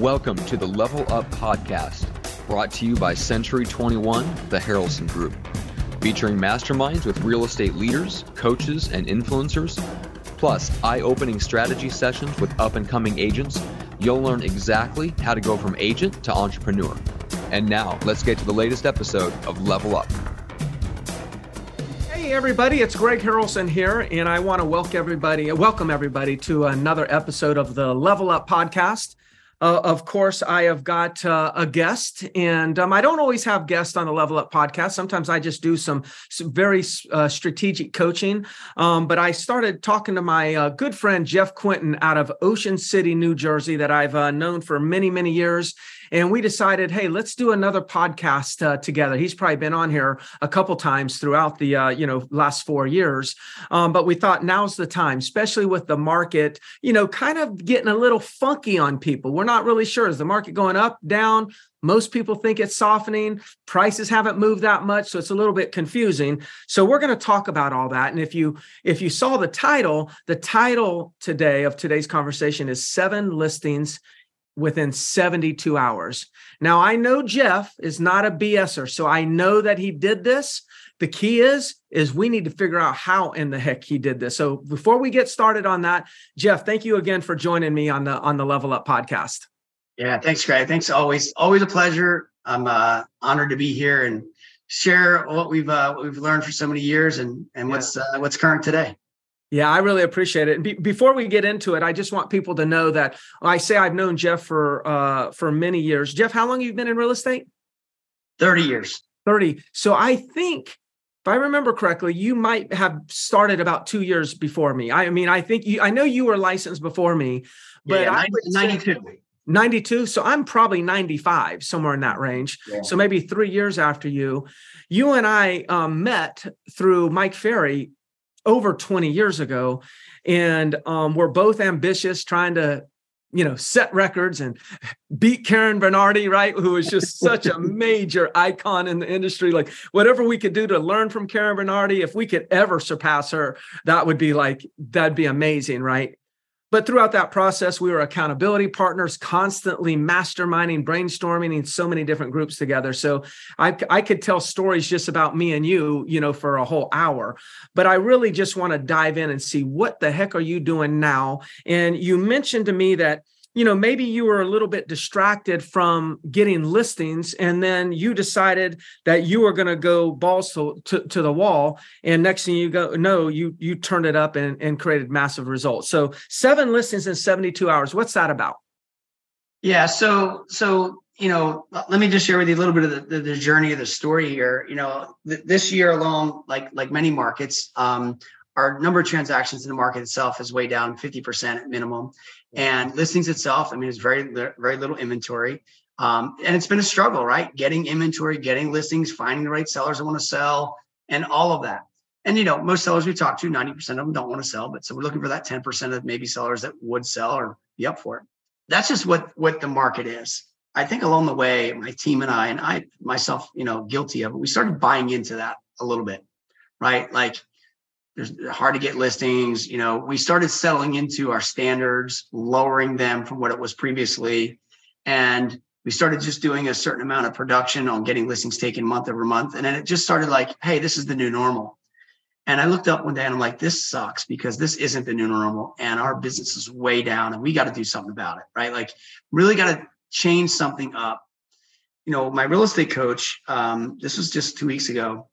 Welcome to the Level Up Podcast, brought to you by Century 21, the Harrelson Group, featuring masterminds with real estate leaders, coaches, and influencers, plus eye opening strategy sessions with up and coming agents. You'll learn exactly how to go from agent to entrepreneur. And now, let's get to the latest episode of Level Up. Hey everybody, it's Greg Harrelson here, and I want to welcome everybody, welcome everybody to another episode of the Level Up podcast. Uh, of course, I have got uh, a guest, and um, I don't always have guests on the Level Up podcast. Sometimes I just do some, some very uh, strategic coaching. Um, but I started talking to my uh, good friend Jeff Quintin out of Ocean City, New Jersey, that I've uh, known for many, many years and we decided, hey, let's do another podcast uh, together. He's probably been on here a couple times throughout the uh, you know last four years, um, but we thought now's the time, especially with the market, you know, kind of getting a little funky on people. We're not really sure is the market going up, down. Most people think it's softening. Prices haven't moved that much, so it's a little bit confusing. So we're going to talk about all that. And if you if you saw the title, the title today of today's conversation is seven listings within 72 hours. Now, I know Jeff is not a BSer, so I know that he did this. The key is is we need to figure out how in the heck he did this. So before we get started on that, Jeff, thank you again for joining me on the on the Level Up podcast. Yeah, thanks, Greg. Thanks always always a pleasure. I'm uh, honored to be here and share what we've uh, what we've learned for so many years and and yeah. what's uh, what's current today. Yeah, I really appreciate it. And be- before we get into it, I just want people to know that I say I've known Jeff for uh, for many years. Jeff, how long have you been in real estate? Thirty years. Thirty. So I think, if I remember correctly, you might have started about two years before me. I mean, I think you. I know you were licensed before me, but yeah, 92. 92 so i'm probably 95 somewhere in that range yeah. so maybe three years after you you and i um, met through mike ferry over 20 years ago and um, we're both ambitious trying to you know set records and beat karen bernardi right who was just such a major icon in the industry. Like whatever we could do to learn from karen bernardi if we could ever surpass her that would be like that'd be amazing right but throughout that process, we were accountability partners, constantly masterminding, brainstorming in so many different groups together. So I, I could tell stories just about me and you, you know, for a whole hour. But I really just want to dive in and see what the heck are you doing now? And you mentioned to me that you know maybe you were a little bit distracted from getting listings and then you decided that you were going to go balls to, to, to, the wall and next thing you go no you you turned it up and, and created massive results. So seven listings in 72 hours what's that about? Yeah so so you know let me just share with you a little bit of the, the, the journey of the story here. You know th- this year alone like like many markets um our number of transactions in the market itself is way down 50% at minimum and listings itself, I mean, it's very, very little inventory. Um, and it's been a struggle, right? Getting inventory, getting listings, finding the right sellers that want to sell, and all of that. And you know, most sellers we talk to, 90% of them don't want to sell, but so we're looking for that 10% of maybe sellers that would sell or be up for it. That's just what what the market is. I think along the way, my team and I, and I myself, you know, guilty of it, we started buying into that a little bit, right? Like there's hard to get listings. You know, we started settling into our standards, lowering them from what it was previously. And we started just doing a certain amount of production on getting listings taken month over month. And then it just started like, hey, this is the new normal. And I looked up one day and I'm like, this sucks because this isn't the new normal. And our business is way down and we got to do something about it. Right. Like, really got to change something up. You know, my real estate coach, um, this was just two weeks ago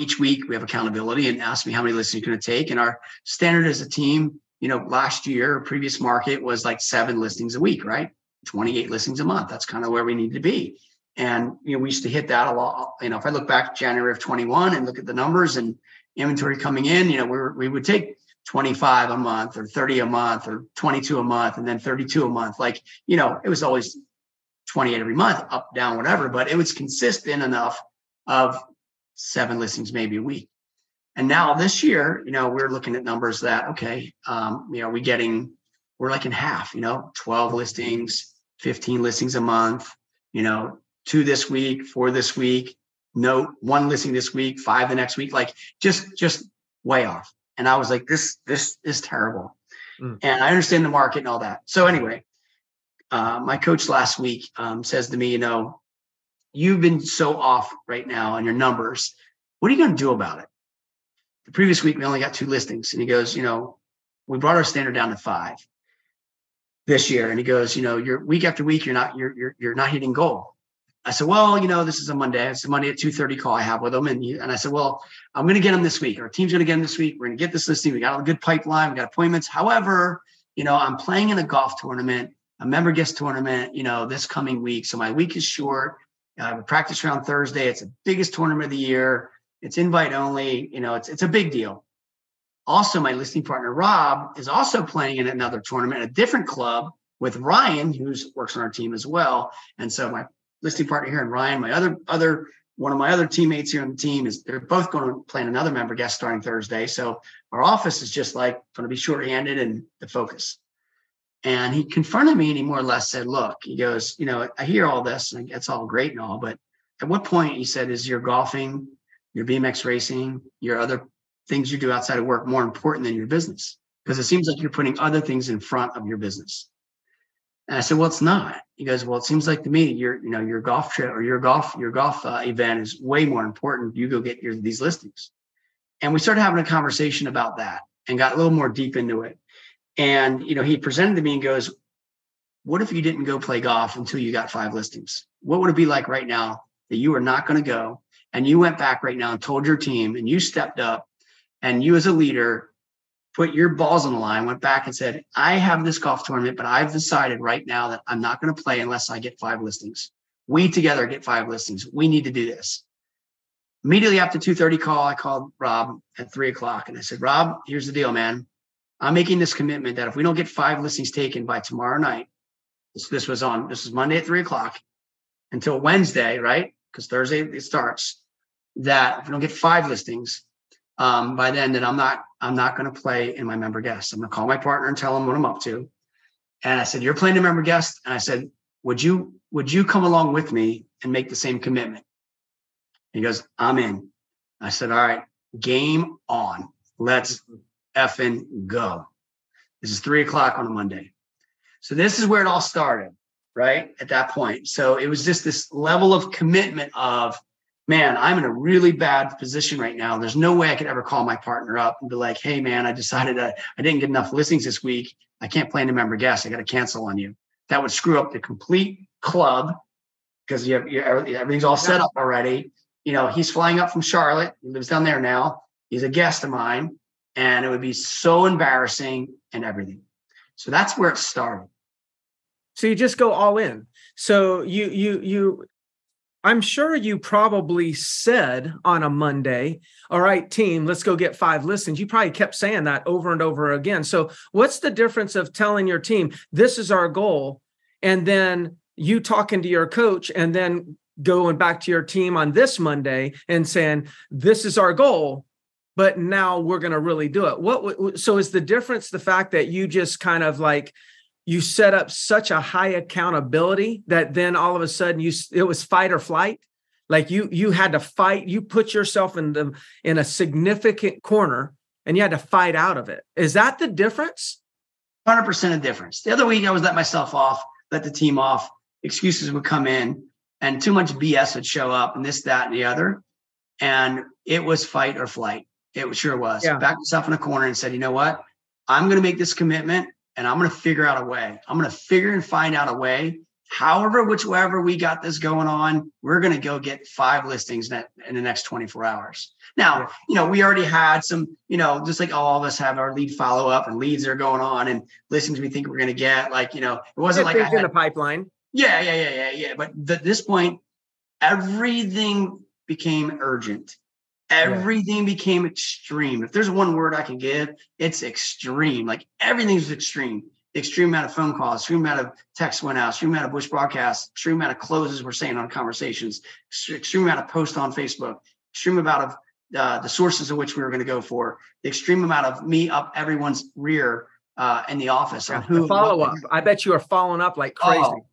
each week we have accountability and ask me how many listings you're going to take. And our standard as a team, you know, last year, previous market was like seven listings a week, right? 28 listings a month. That's kind of where we need to be. And you know, we used to hit that a lot. You know, if I look back January of 21 and look at the numbers and inventory coming in, you know, we were, we would take 25 a month or 30 a month or 22 a month and then 32 a month. Like, you know, it was always 28 every month, up, down, whatever, but it was consistent enough of seven listings maybe a week. And now this year, you know, we're looking at numbers that, okay, um, you know, we getting, we're like in half, you know, 12 listings, 15 listings a month, you know, two this week, four this week, no one listing this week, five the next week, like just, just way off. And I was like, this, this is terrible. Mm. And I understand the market and all that. So anyway, uh, my coach last week um, says to me, you know, you've been so off right now on your numbers. What are you going to do about it? The previous week, we only got two listings. And he goes, you know, we brought our standard down to five this year. And he goes, you know, you're week after week, you're not, you're, you're, you're not hitting goal. I said, well, you know, this is a Monday. It's a Monday at 2.30 call I have with them. And, and I said, well, I'm going to get them this week. Our team's going to get them this week. We're going to get this listing. We got a good pipeline. We got appointments. However, you know, I'm playing in a golf tournament, a member guest tournament, you know, this coming week. So my week is short. I have a practice round Thursday. It's the biggest tournament of the year. It's invite only. You know, it's it's a big deal. Also, my listing partner Rob is also playing in another tournament, a different club with Ryan, who works on our team as well. And so my listing partner here and Ryan, my other other one of my other teammates here on the team is they're both going to play in another member guest starting Thursday. So our office is just like going to be shorthanded and the focus. And he confronted me and he more or less said, look, he goes, you know, I hear all this and it's all great and all, but at what point he said, is your golfing, your BMX racing, your other things you do outside of work more important than your business? Because it seems like you're putting other things in front of your business. And I said, well, it's not. He goes, well, it seems like to me, your, you know, your golf trip or your golf, your golf uh, event is way more important. You go get your, these listings. And we started having a conversation about that and got a little more deep into it. And, you know, he presented to me and goes, what if you didn't go play golf until you got five listings? What would it be like right now that you are not going to go and you went back right now and told your team and you stepped up and you as a leader put your balls on the line, went back and said, I have this golf tournament, but I've decided right now that I'm not going to play unless I get five listings. We together get five listings. We need to do this. Immediately after 2:30 call, I called Rob at three o'clock and I said, Rob, here's the deal, man. I'm making this commitment that if we don't get five listings taken by tomorrow night, this, this was on, this is Monday at three o'clock until Wednesday, right? Because Thursday it starts. That if we don't get five listings, um, by then that I'm not I'm not going to play in my member guest. I'm going to call my partner and tell him what I'm up to. And I said, "You're playing a member guest," and I said, "Would you would you come along with me and make the same commitment?" He goes, "I'm in." I said, "All right, game on. Let's effing go." This is three o'clock on a Monday. So this is where it all started, right? At that point. So it was just this level of commitment of man, I'm in a really bad position right now. There's no way I could ever call my partner up and be like, hey, man, I decided I, I didn't get enough listings this week. I can't play any member guests. I got to cancel on you. That would screw up the complete club because you have, everything's all set up already. You know, he's flying up from Charlotte. He lives down there now. He's a guest of mine. And it would be so embarrassing and everything. So that's where it started. So you just go all in. So you you you I'm sure you probably said on a Monday, all right, team, let's go get five listings. You probably kept saying that over and over again. So, what's the difference of telling your team, this is our goal, and then you talking to your coach and then going back to your team on this Monday and saying, this is our goal, but now we're going to really do it? What so is the difference the fact that you just kind of like, you set up such a high accountability that then all of a sudden you it was fight or flight? Like you you had to fight you put yourself in the in a significant corner and you had to fight out of it. Is that the difference? 100% of difference. The other week i was let myself off let the team off excuses would come in and too much bs would show up and this that and the other. And it was fight or flight it sure was yeah. backed myself in a corner and said you know what i'm going to make this commitment and I'm going to figure out a way. I'm going to figure and find out a way. However, whichever we got this going on, we're going to go get five listings in the next 24 hours. Now, you know, we already had some, you know, just like all of us have our lead follow up and leads that are going on and listings we think we're going to get. Like, you know, it wasn't like I had, in the pipeline. Yeah, yeah, yeah, yeah, yeah. But at this point, everything became urgent. Everything yeah. became extreme. If there's one word I can give, it's extreme. Like everything's extreme. The extreme amount of phone calls, extreme amount of texts went out, extreme amount of Bush broadcasts, extreme amount of closes we're saying on conversations, extreme amount of posts on Facebook, extreme amount of uh, the sources of which we were going to go for, the extreme amount of me up everyone's rear uh, in the office yeah, on who follow up. I bet you are following up like crazy. Oh,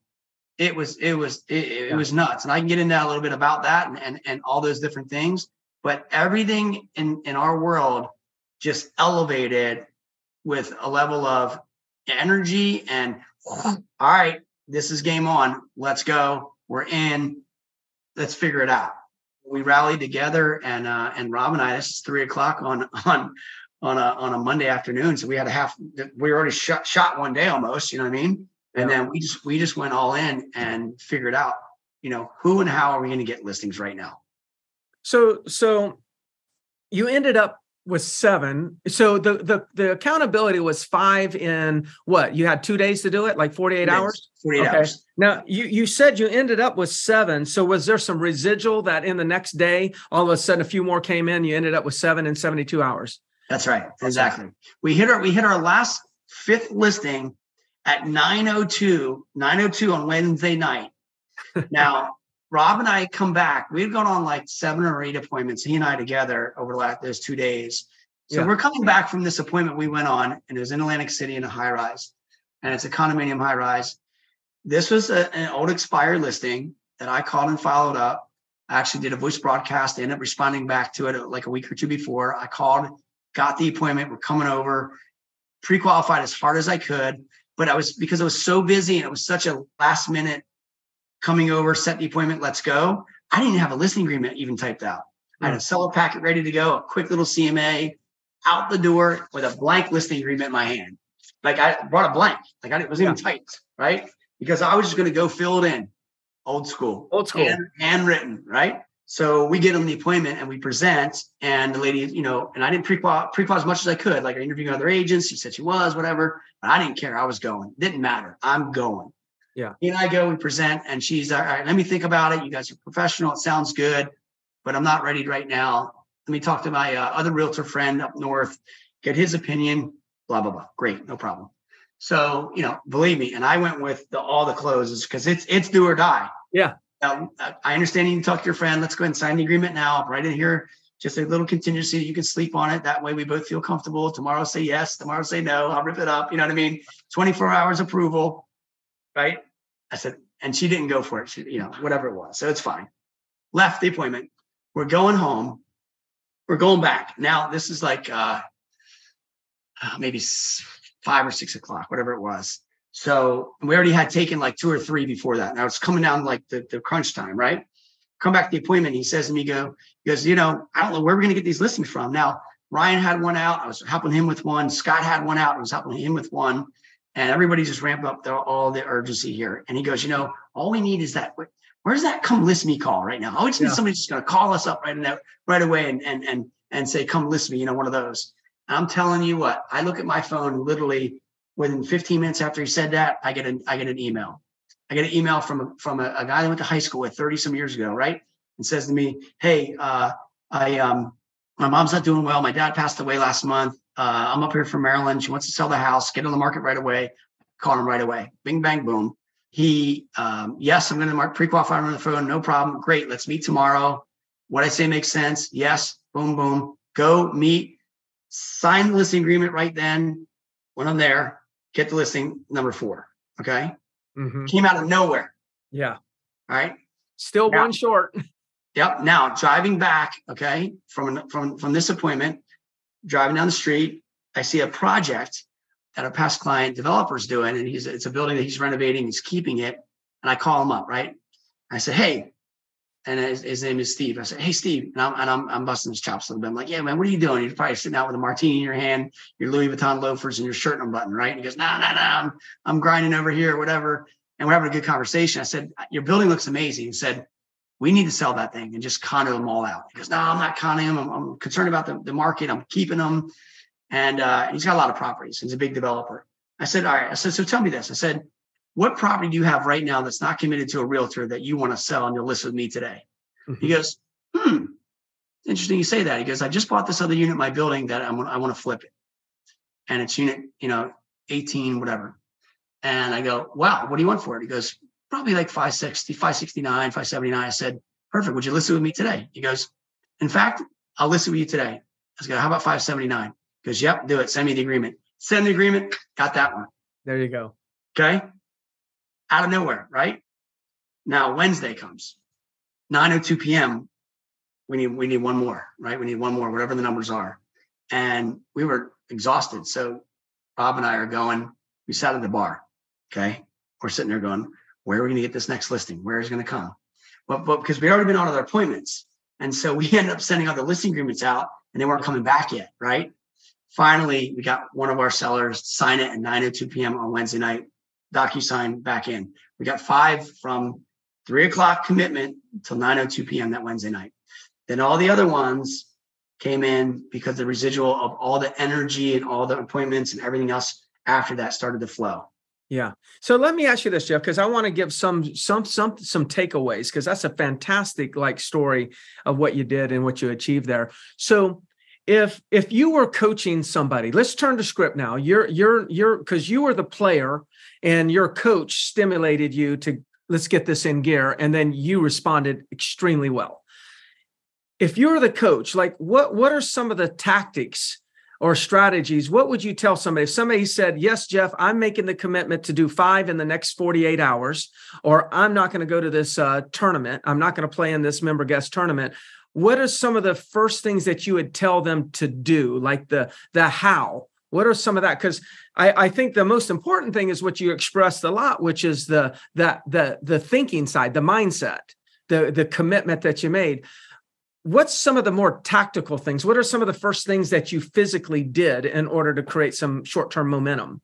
it was it was it, it yeah. was nuts, and I can get into a little bit about that and, and and all those different things but everything in, in our world just elevated with a level of energy and all right, this is game on. Let's go. We're in. Let's figure it out. We rallied together, and uh, and Rob and I. This is three o'clock on on on a on a Monday afternoon. So we had a half. We already shot shot one day almost. You know what I mean? And then we just we just went all in and figured out. You know who and how are we going to get listings right now? So so you ended up with seven. So the the the accountability was five in what? You had two days to do it, like 48 hours? 48 okay. hours. Now you you said you ended up with seven. So was there some residual that in the next day, all of a sudden a few more came in, you ended up with seven in 72 hours? That's right. Exactly. We hit our we hit our last fifth listing at 902, 902 on Wednesday night. now Rob and I come back. We've gone on like seven or eight appointments, he and I together over the last those two days. So yeah. we're coming back from this appointment we went on, and it was in Atlantic City in a high rise, and it's a condominium high rise. This was a, an old expired listing that I called and followed up. I actually did a voice broadcast, ended up responding back to it uh, like a week or two before. I called, got the appointment. We're coming over, pre-qualified as hard as I could, but I was because I was so busy and it was such a last minute coming over, set the appointment, let's go. I didn't have a listing agreement even typed out. I had a hmm. seller packet ready to go, a quick little CMA out the door with a blank listing agreement in my hand. Like I brought a blank, like I wasn't even typed, right? Because I was just going to go fill it in, old school, old school, hand, handwritten, right? So we get on the appointment and we present, and the lady, you know, and I didn't pre-qual, pre-qual as much as I could. Like I interviewed other agents. She said she was, whatever. But I didn't care. I was going. Didn't matter. I'm going. Yeah. He and I go, we present, and she's all right, let me think about it. You guys are professional. It sounds good, but I'm not ready right now. Let me talk to my uh, other realtor friend up north, get his opinion, blah, blah, blah. Great, no problem. So, you know, believe me, and I went with the, all the closes because it's it's do or die. Yeah. Now, I understand you can talk to your friend. Let's go ahead and sign the agreement now. Right in here, just a little contingency. You can sleep on it. That way we both feel comfortable. Tomorrow say yes. Tomorrow say no. I'll rip it up. You know what I mean? 24 hours approval. Right. I said, and she didn't go for it. She, you know, whatever it was. So it's fine. Left the appointment. We're going home. We're going back. Now, this is like uh, uh, maybe five or six o'clock, whatever it was. So we already had taken like two or three before that. Now it's coming down like the, the crunch time, right? Come back to the appointment. He says to me, go, he goes, you know, I don't know where we're going to get these listings from. Now, Ryan had one out. I was helping him with one. Scott had one out. I was helping him with one and everybody just ramped up the, all the urgency here. And he goes, you know, all we need is that. Where's that come list me call right now? I just need yeah. somebody just going to call us up right now, right away, and and and and say, come list me. You know, one of those. And I'm telling you what, I look at my phone literally within 15 minutes after he said that, I get an I get an email. I get an email from from a, a guy I went to high school with 30 some years ago, right? And says to me, hey, uh, I um my mom's not doing well. My dad passed away last month. Uh, I'm up here from Maryland. She wants to sell the house, get on the market right away. Call him right away. Bing, bang, boom. He, um, yes, I'm going to mark pre-qualify on the phone. No problem. Great. Let's meet tomorrow. What I say makes sense. Yes. Boom, boom. Go meet. Sign the listing agreement right then. When I'm there, get the listing number four. Okay. Mm-hmm. Came out of nowhere. Yeah. All right. Still now, one short. Yep. Now driving back, okay, from from from this appointment, driving down the street, I see a project that a past client developer's doing, and he's it's a building that he's renovating, he's keeping it. And I call him up, right? I said, Hey, and his, his, name is Steve. I said, Hey, Steve. And I'm, and I'm, I'm busting his chops a little bit. I'm like, Yeah, man, what are you doing? You're probably sitting out with a martini in your hand, your Louis Vuitton loafers, and your shirt unbuttoned, right? And he goes, No, no, no, I'm, I'm grinding over here, whatever. And we're having a good conversation. I said, Your building looks amazing. He said, we need to sell that thing and just condo them all out. He goes, no, I'm not conning them. I'm, I'm concerned about the, the market. I'm keeping them. And uh, he's got a lot of properties. He's a big developer. I said, all right. I said, so tell me this. I said, what property do you have right now that's not committed to a realtor that you want to sell on your list with me today? Mm-hmm. He goes, hmm, interesting you say that. He goes, I just bought this other unit in my building that I'm, I want to flip it. And it's unit, you know, 18, whatever. And I go, wow, what do you want for it? He goes, probably like 560, 569, 579. I said, perfect. Would you listen with me today? He goes, in fact, I'll listen with you today. I go, how about 579? He goes, yep, do it. Send me the agreement. Send the agreement. Got that one. There you go. Okay. Out of nowhere, right? Now Wednesday comes, 9:02 p.m. We need we need one more, right? We need one more, whatever the numbers are. And we were exhausted. So Bob and I are going, we sat at the bar. Okay. we're sitting there going, where are we going to get this next listing? Where is it going to come? But, but because we already been on other appointments. And so we ended up sending other listing agreements out and they weren't coming back yet. Right. Finally, we got one of our sellers sign it at 9 p.m. on Wednesday night, DocuSign back in. We got five from three o'clock commitment till 9.02 p.m. that Wednesday night. Then all the other ones came in because the residual of all the energy and all the appointments and everything else after that started to flow. Yeah. So let me ask you this, Jeff, because I want to give some some some some takeaways because that's a fantastic like story of what you did and what you achieved there. So if if you were coaching somebody, let's turn to script now. You're you're you're because you were the player and your coach stimulated you to let's get this in gear, and then you responded extremely well. If you're the coach, like what what are some of the tactics? Or strategies, what would you tell somebody? If somebody said, Yes, Jeff, I'm making the commitment to do five in the next 48 hours, or I'm not going to go to this uh, tournament, I'm not going to play in this member guest tournament. What are some of the first things that you would tell them to do, like the the how? What are some of that? Because I, I think the most important thing is what you expressed a lot, which is the that the the thinking side, the mindset, the the commitment that you made what's some of the more tactical things? What are some of the first things that you physically did in order to create some short term momentum?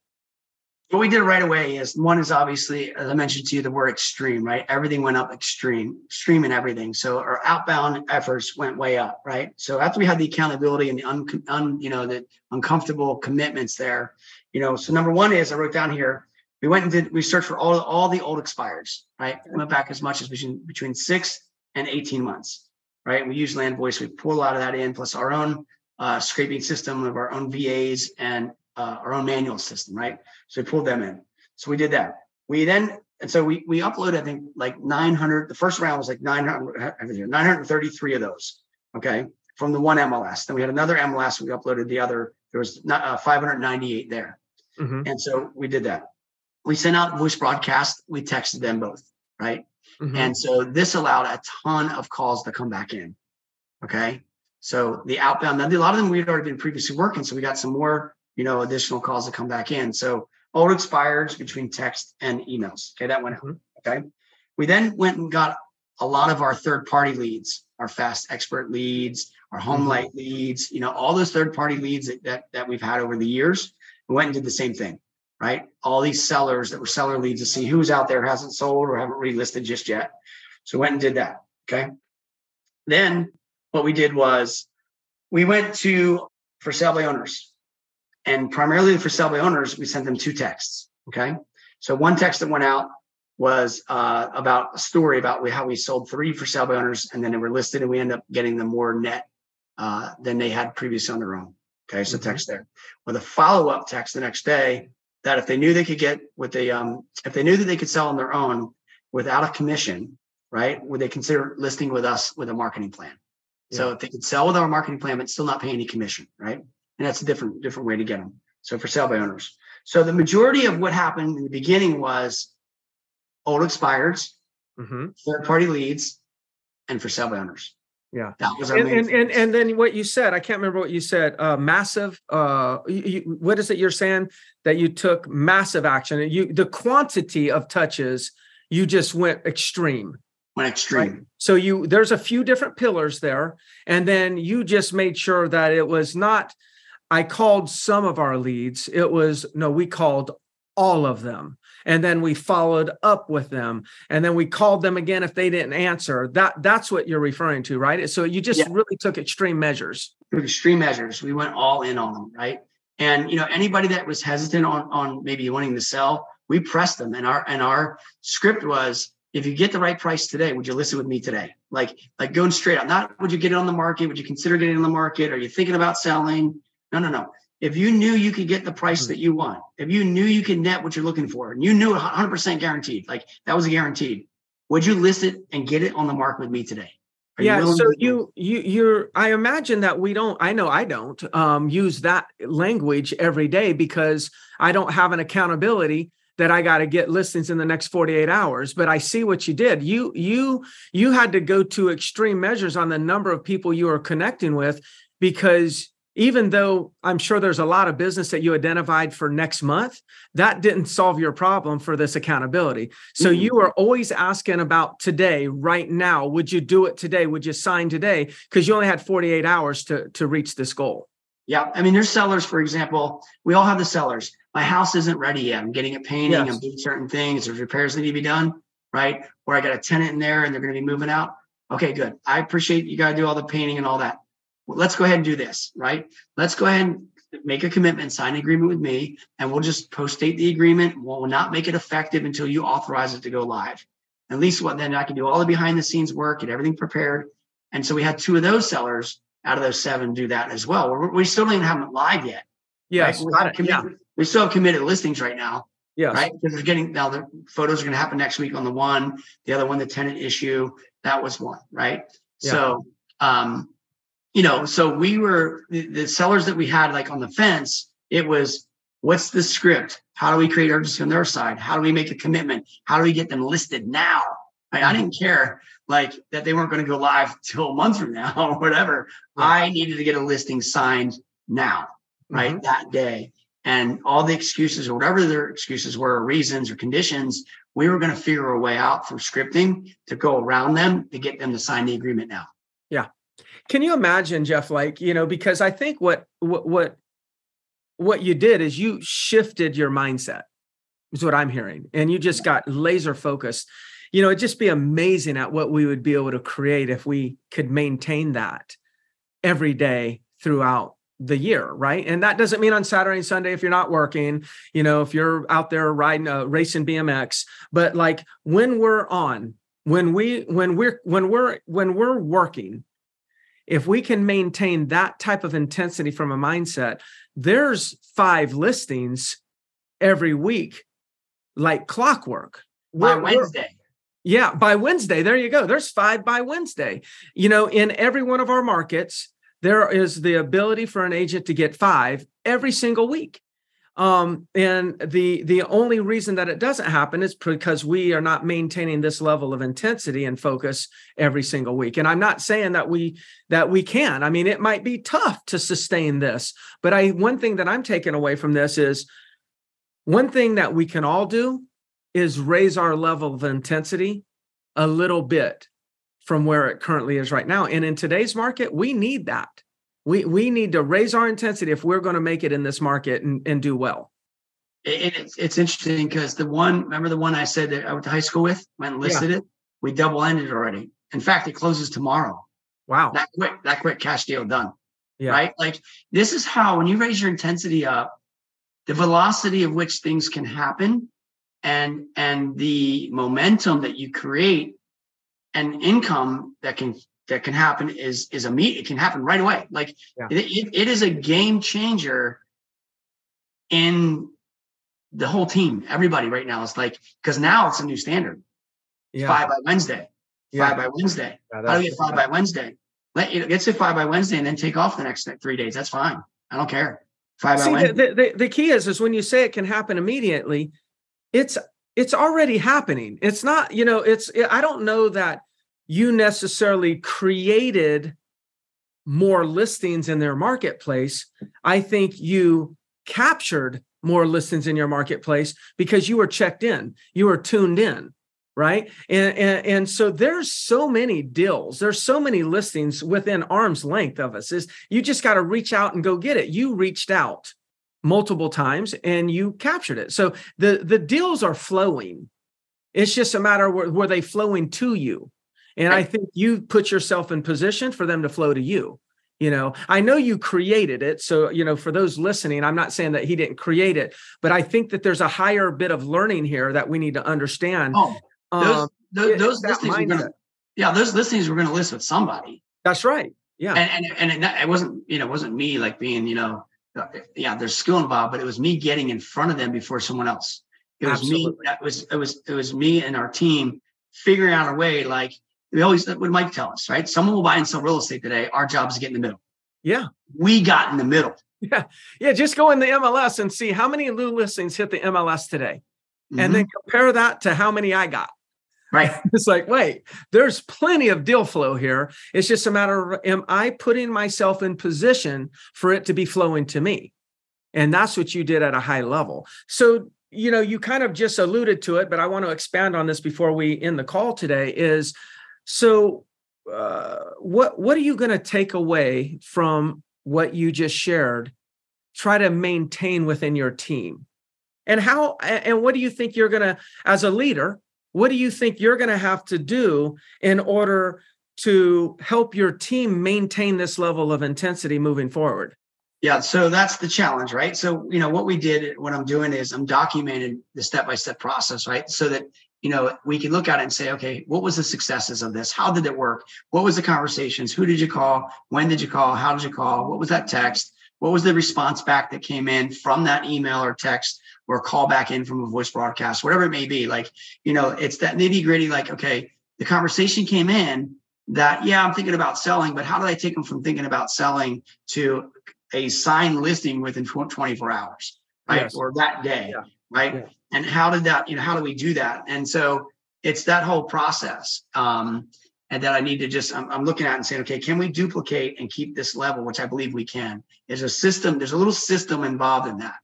What we did right away is one is obviously, as I mentioned to you, the word extreme, right? Everything went up extreme, extreme in everything. So our outbound efforts went way up, right? So after we had the accountability and the un, un you know, the uncomfortable commitments there, you know, so number one is I wrote down here, we went and did we searched for all all the old expires, right? We went back as much as between between six and 18 months right? We use Landvoice. We pull a lot of that in, plus our own uh, scraping system of our own VAs and uh, our own manual system, right? So we pulled them in. So we did that. We then, and so we we uploaded, I think, like 900. The first round was like 900, 933 of those, okay, from the one MLS. Then we had another MLS. We uploaded the other. There was not, uh, 598 there, mm-hmm. and so we did that. We sent out voice broadcast. We texted them both, right? Mm-hmm. And so this allowed a ton of calls to come back in. Okay. So the outbound, a lot of them we had already been previously working. So we got some more, you know, additional calls to come back in. So old expires between text and emails. Okay. That went out. Mm-hmm. Okay. We then went and got a lot of our third party leads, our FastExpert leads, our home mm-hmm. light leads, you know, all those third party leads that, that, that we've had over the years. We went and did the same thing right? All these sellers that were seller leads to see who's out there hasn't sold or haven't relisted just yet. So went and did that. Okay. Then what we did was we went to for sale by owners and primarily for sale by owners, we sent them two texts. Okay. So one text that went out was uh, about a story about how we sold three for sale by owners and then they were listed and we ended up getting them more net uh, than they had previously on their own. Okay. So mm-hmm. text there with a follow up text the next day that if they knew they could get with the um, if they knew that they could sell on their own without a commission, right? Would they consider listing with us with a marketing plan? Yeah. So if they could sell with our marketing plan but still not pay any commission, right? And that's a different different way to get them. So for sale by owners. So the majority of what happened in the beginning was old expireds, mm-hmm. third party leads, and for sale by owners. Yeah, that was our and, and, and, and then what you said, I can't remember what you said. Uh, massive. Uh, you, what is it you're saying that you took massive action? You the quantity of touches you just went extreme. Went extreme. Right? So you there's a few different pillars there, and then you just made sure that it was not. I called some of our leads. It was no, we called all of them and then we followed up with them and then we called them again if they didn't answer. That that's what you're referring to right? So you just yeah. really took extreme measures. Extreme measures. We went all in on them right? And you know anybody that was hesitant on on maybe wanting to sell we pressed them and our and our script was if you get the right price today would you listen with me today? Like like going straight up not would you get it on the market? Would you consider getting on the market? Are you thinking about selling? No no no if you knew you could get the price that you want, if you knew you could net what you're looking for, and you knew 100% guaranteed, like that was a guaranteed, would you list it and get it on the market with me today? Are yeah, you so you you you're I imagine that we don't I know I don't um use that language every day because I don't have an accountability that I got to get listings in the next 48 hours but I see what you did you you you had to go to extreme measures on the number of people you are connecting with because even though I'm sure there's a lot of business that you identified for next month, that didn't solve your problem for this accountability. So mm-hmm. you are always asking about today, right now. Would you do it today? Would you sign today? Because you only had 48 hours to, to reach this goal. Yeah. I mean, there's sellers, for example, we all have the sellers. My house isn't ready yet. I'm getting it painting. Yes. I'm doing certain things. There's repairs that need to be done, right? Or I got a tenant in there and they're going to be moving out. Okay, good. I appreciate you got to do all the painting and all that well, let's go ahead and do this, right? Let's go ahead and make a commitment, sign an agreement with me, and we'll just post date the agreement. We'll not make it effective until you authorize it to go live. At least what then I can do all the behind the scenes work, get everything prepared. And so we had two of those sellers out of those seven do that as well. We're, we still don't even have it live yet. Yes, right? we, yeah. we still have committed listings right now. Yeah. Right. Because we're getting now the photos are going to happen next week on the one, the other one, the tenant issue. That was one. Right. Yeah. So um, you know, so we were the, the sellers that we had like on the fence, it was what's the script? How do we create urgency on their side? How do we make a commitment? How do we get them listed now? I didn't care like that they weren't going to go live till a month from now or whatever. I needed to get a listing signed now, right? Mm-hmm. That day. And all the excuses or whatever their excuses were, or reasons or conditions, we were going to figure a way out through scripting to go around them to get them to sign the agreement now. Can you imagine, Jeff? Like, you know, because I think what what what what you did is you shifted your mindset, is what I'm hearing. And you just got laser focused. You know, it'd just be amazing at what we would be able to create if we could maintain that every day throughout the year, right? And that doesn't mean on Saturday and Sunday if you're not working, you know, if you're out there riding a uh, racing BMX, but like when we're on, when we when we're when we're when we're working if we can maintain that type of intensity from a mindset, there's five listings every week, like clockwork. By we're, Wednesday. We're, yeah, by Wednesday. There you go. There's five by Wednesday. You know, in every one of our markets, there is the ability for an agent to get five every single week. Um, and the the only reason that it doesn't happen is because we are not maintaining this level of intensity and focus every single week. And I'm not saying that we that we can. I mean, it might be tough to sustain this, but I one thing that I'm taking away from this is one thing that we can all do is raise our level of intensity a little bit from where it currently is right now. And in today's market, we need that. We we need to raise our intensity if we're going to make it in this market and, and do well. It, it's it's interesting because the one remember the one I said that I went to high school with went and listed yeah. it. We double ended already. In fact, it closes tomorrow. Wow, that quick, that quick cash deal done. Yeah. Right, like this is how when you raise your intensity up, the velocity of which things can happen, and and the momentum that you create, and income that can that can happen is is immediate. It can happen right away. Like yeah. it, it, is a game changer in the whole team. Everybody right now is like because now it's a new standard. Yeah. Five by Wednesday. Yeah. Five by Wednesday. How do you get five by Wednesday? Let you get to five by Wednesday and then take off the next three days. That's fine. I don't care. Five See, by Wednesday. The, the, the key is is when you say it can happen immediately, it's it's already happening. It's not, you know, it's I don't know that you necessarily created more listings in their marketplace. I think you captured more listings in your marketplace because you were checked in, you were tuned in, right? And, and, and so there's so many deals, there's so many listings within arm's length of us. Is you just got to reach out and go get it. You reached out multiple times and you captured it. So the the deals are flowing. It's just a matter where, were they flowing to you? And I think you put yourself in position for them to flow to you. You know, I know you created it. So, you know, for those listening, I'm not saying that he didn't create it, but I think that there's a higher bit of learning here that we need to understand. Oh, those, um, those, those listings we're gonna, yeah, those listings we're going to list with somebody. That's right. Yeah. And, and, and it, it wasn't, you know, it wasn't me like being, you know, uh, yeah, there's skill involved, but it was me getting in front of them before someone else. It was Absolutely. me. That was, it was, it was me and our team figuring out a way like, we always what Mike tell us, right? Someone will buy and sell real estate today. Our job is to get in the middle. Yeah. We got in the middle. Yeah. Yeah. Just go in the MLS and see how many new listings hit the MLS today. Mm-hmm. And then compare that to how many I got. Right. It's like, wait, there's plenty of deal flow here. It's just a matter of am I putting myself in position for it to be flowing to me? And that's what you did at a high level. So, you know, you kind of just alluded to it, but I want to expand on this before we end the call today is so uh, what what are you going to take away from what you just shared? Try to maintain within your team. And how and what do you think you're going to as a leader what do you think you're going to have to do in order to help your team maintain this level of intensity moving forward? Yeah so that's the challenge right? So you know what we did what i'm doing is i'm documenting the step-by-step process right? So that you know we can look at it and say okay what was the successes of this how did it work what was the conversations who did you call when did you call how did you call what was that text what was the response back that came in from that email or text or call back in from a voice broadcast, whatever it may be. Like, you know, it's that nitty gritty, like, okay, the conversation came in that, yeah, I'm thinking about selling, but how do I take them from thinking about selling to a signed listing within 24 hours, right? Yes. Or that day, yeah. right? Yeah. And how did that, you know, how do we do that? And so it's that whole process. Um, and that I need to just I'm, I'm, looking at and saying, okay, can we duplicate and keep this level, which I believe we can. There's a system, there's a little system involved in that.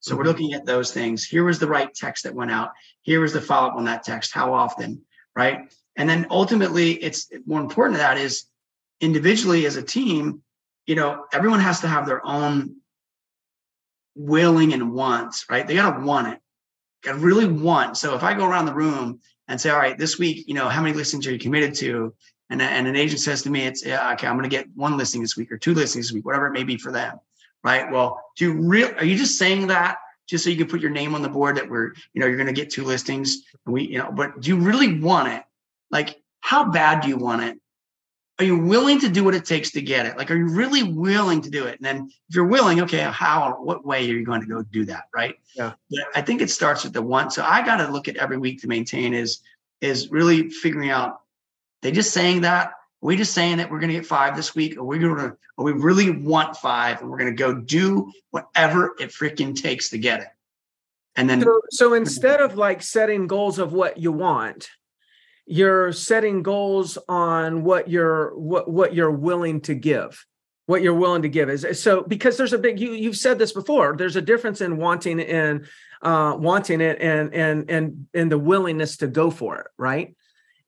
So mm-hmm. we're looking at those things. Here was the right text that went out. Here was the follow up on that text. How often, right? And then ultimately, it's more important to that is individually as a team. You know, everyone has to have their own willing and wants, right? They got to want it. To really want. So if I go around the room and say, all right, this week, you know, how many listings are you committed to? And, and an agent says to me, it's yeah, okay, I'm going to get one listing this week or two listings this week, whatever it may be for them. Right. Well, do you real are you just saying that just so you can put your name on the board that we're, you know, you're going to get two listings and we, you know, but do you really want it? Like, how bad do you want it? Are you willing to do what it takes to get it? Like, are you really willing to do it? And then if you're willing, okay, how, what way are you going to go do that? Right. Yeah. But I think it starts with the one. So I got to look at every week to maintain is, is really figuring out, they just saying that, are we just saying that we're going to get five this week? Or we're going to, or we really want five and we're going to go do whatever it freaking takes to get it. And then, so, so instead of like setting goals of what you want, you're setting goals on what you're what what you're willing to give what you're willing to give. Is so because there's a big you you've said this before there's a difference in wanting and uh wanting it and and and and the willingness to go for it right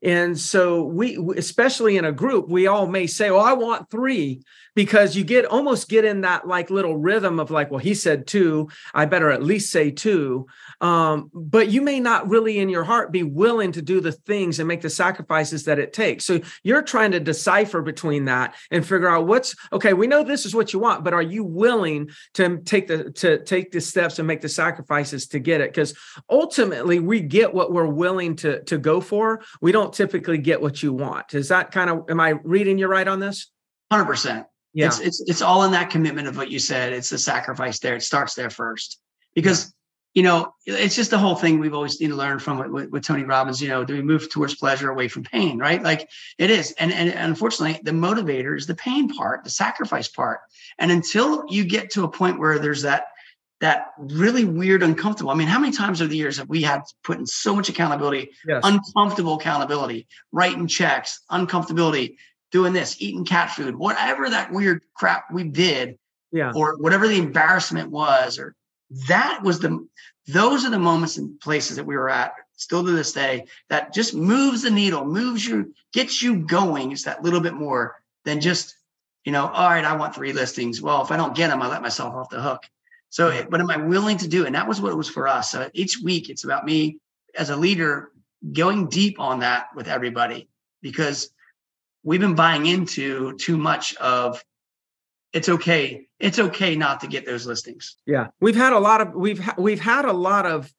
and so we especially in a group we all may say oh i want three because you get almost get in that like little rhythm of like well he said two i better at least say two. Um, but you may not really in your heart be willing to do the things and make the sacrifices that it takes. So you're trying to decipher between that and figure out what's okay we know this is what you want but are you willing to take the to take the steps and make the sacrifices to get it? Because ultimately we get what we're willing to to go for. We don't typically get what you want is that kind of am i reading you right on this 100% yeah. It's, it's it's all in that commitment of what you said. It's the sacrifice there. It starts there first because you know it's just the whole thing we've always need to learn from with, with, Tony Robbins. You know, do we move towards pleasure away from pain? Right? Like it is, and and unfortunately, the motivator is the pain part, the sacrifice part. And until you get to a point where there's that that really weird, uncomfortable. I mean, how many times over the years have we had put in so much accountability, yes. uncomfortable accountability, writing checks, uncomfortability, doing this, eating cat food, whatever that weird crap we did, yeah, or whatever the embarrassment was, or that was the those are the moments and places that we were at still to this day that just moves the needle, moves you, gets you going. It's that little bit more than just, you know, all right, I want three listings. Well, if I don't get them, I let myself off the hook. So, but am I willing to do it? And that was what it was for us. So each week, it's about me as a leader going deep on that with everybody because we've been buying into too much of it's okay it's okay not to get those listings yeah we've had a lot of we've ha- we've had a lot of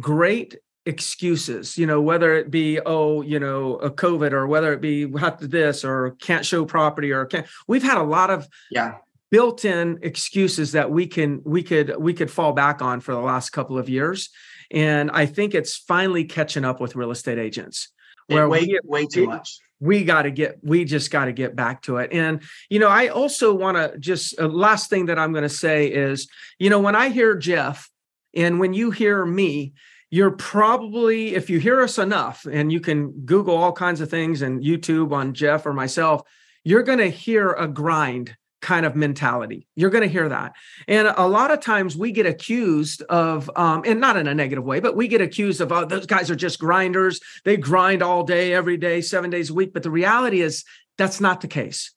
great excuses you know whether it be oh you know a covid or whether it be have to this or can't show property or can't we've had a lot of yeah built-in excuses that we can we could we could fall back on for the last couple of years. And i think it's finally catching up with real estate agents where way, we, way too much. we got to get we just got to get back to it. And you know i also want to just uh, last thing that i'm going to say is you know when i hear jeff and when you hear me you're probably, if you hear us enough, and you can Google all kinds of things and YouTube on Jeff or myself, you're going to hear a grind kind of mentality. You're going to hear that. And a lot of times we get accused of, um, and not in a negative way, but we get accused of, oh, those guys are just grinders. They grind all day, every day, seven days a week. But the reality is that's not the case.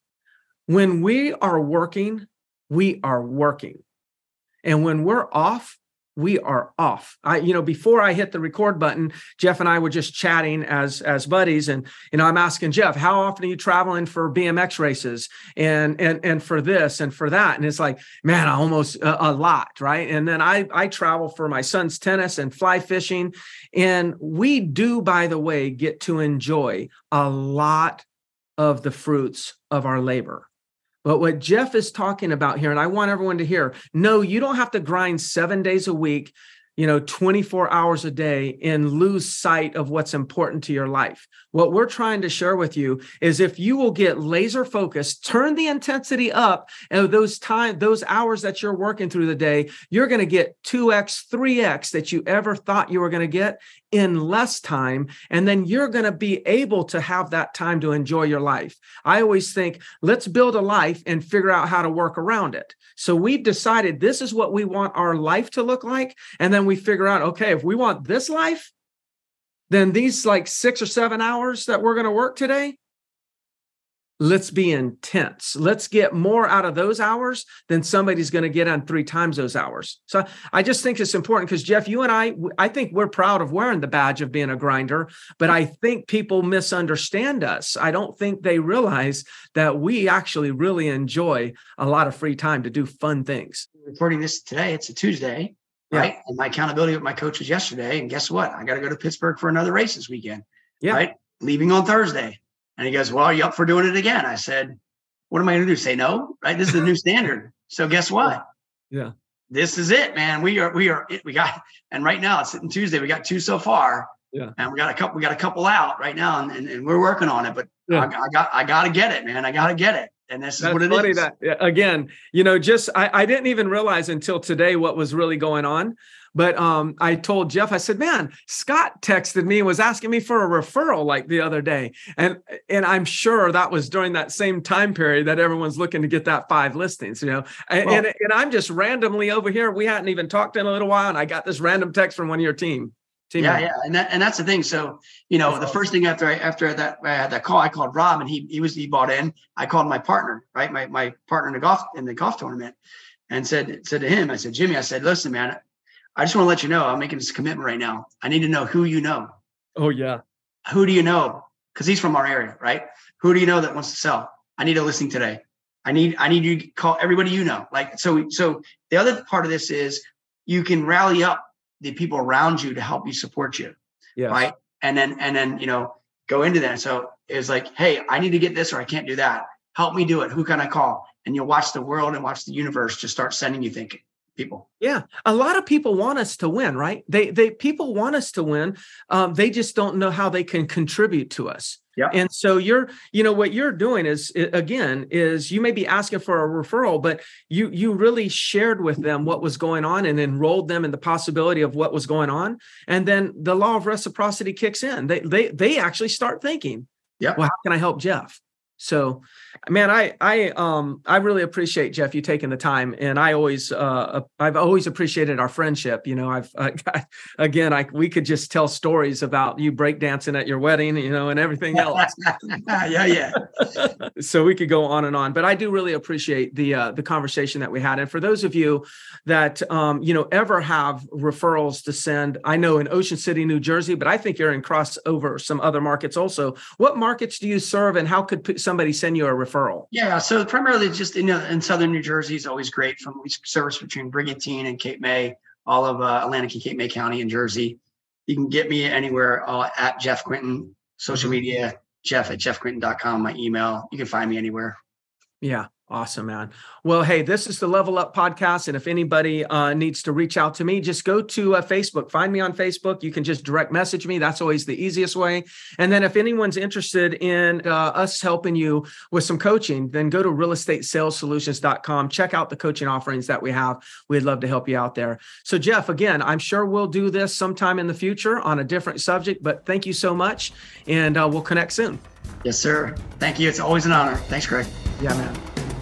When we are working, we are working. And when we're off, we are off. I, you know, before I hit the record button, Jeff and I were just chatting as as buddies, and you know, I'm asking Jeff, how often are you traveling for BMX races and and and for this and for that? And it's like, man, I almost a, a lot, right? And then I I travel for my son's tennis and fly fishing, and we do, by the way, get to enjoy a lot of the fruits of our labor. But what Jeff is talking about here, and I want everyone to hear no, you don't have to grind seven days a week you know 24 hours a day and lose sight of what's important to your life. What we're trying to share with you is if you will get laser focused turn the intensity up and those time those hours that you're working through the day you're going to get 2x 3x that you ever thought you were going to get in less time and then you're going to be able to have that time to enjoy your life i always think let's build a life and figure out how to work around it so we've decided this is what we want our life to look like. And then we figure out, okay, if we want this life, then these like six or seven hours that we're going to work today, let's be intense. Let's get more out of those hours than somebody's going to get on three times those hours. So I just think it's important because Jeff, you and I, I think we're proud of wearing the badge of being a grinder, but I think people misunderstand us. I don't think they realize that we actually really enjoy a lot of free time to do fun things. Recording this today, it's a Tuesday. Yeah. Right. And my accountability with my coach was yesterday. And guess what? I got to go to Pittsburgh for another race this weekend. Yeah. Right. Leaving on Thursday. And he goes, Well, are you up for doing it again? I said, What am I going to do? Say no? Right. This is the new standard. So guess what? Yeah. This is it, man. We are, we are, we got, and right now it's sitting Tuesday. We got two so far. Yeah. And we got a couple, we got a couple out right now and, and, and we're working on it. But yeah. I, I, got, I got to get it, man. I got to get it. And this That's is what it funny is. That, again, you know, just I, I didn't even realize until today what was really going on. But um, I told Jeff, I said, "Man, Scott texted me and was asking me for a referral like the other day, and and I'm sure that was during that same time period that everyone's looking to get that five listings, you know. And, well, and, and I'm just randomly over here. We hadn't even talked in a little while, and I got this random text from one of your team. Team yeah, yeah, and that, and that's the thing. So you know, the first thing after I after that I had that call, I called Rob, and he he was he bought in. I called my partner, right, my my partner in the golf in the golf tournament, and said said to him, I said, Jimmy, I said, listen, man, I just want to let you know I'm making this commitment right now. I need to know who you know. Oh yeah. Who do you know? Because he's from our area, right? Who do you know that wants to sell? I need a listing today. I need I need you to call everybody you know. Like so so the other part of this is you can rally up the people around you to help you support you. Yeah. Right. And then and then you know go into that. So it's like, hey, I need to get this or I can't do that. Help me do it. Who can I call? And you'll watch the world and watch the universe just start sending you thinking people. Yeah, a lot of people want us to win, right? They they people want us to win. Um, they just don't know how they can contribute to us. Yeah. And so you're, you know, what you're doing is again is you may be asking for a referral, but you you really shared with them what was going on and enrolled them in the possibility of what was going on, and then the law of reciprocity kicks in. They they they actually start thinking, yeah, well, how can I help Jeff? So, man, I I um I really appreciate Jeff you taking the time, and I always uh I've always appreciated our friendship. You know, I've again I we could just tell stories about you breakdancing at your wedding, you know, and everything else. yeah, yeah. so we could go on and on, but I do really appreciate the uh, the conversation that we had. And for those of you that um you know ever have referrals to send, I know in Ocean City, New Jersey, but I think you're in crossover some other markets also. What markets do you serve, and how could somebody send you a referral? Yeah, so primarily just in, in southern New Jersey is always great. From we service between Brigantine and Cape May, all of uh, Atlantic and Cape May County in Jersey. You can get me anywhere uh, at Jeff Quintin, social media, Jeff at jeffquintin.com, my email. You can find me anywhere. Yeah. Awesome, man. Well, hey, this is the Level Up podcast. And if anybody uh, needs to reach out to me, just go to uh, Facebook. Find me on Facebook. You can just direct message me. That's always the easiest way. And then if anyone's interested in uh, us helping you with some coaching, then go to realestatesalessolutions.com. Check out the coaching offerings that we have. We'd love to help you out there. So, Jeff, again, I'm sure we'll do this sometime in the future on a different subject, but thank you so much. And uh, we'll connect soon. Yes, sir. Thank you. It's always an honor. Thanks, Greg. Yeah, man.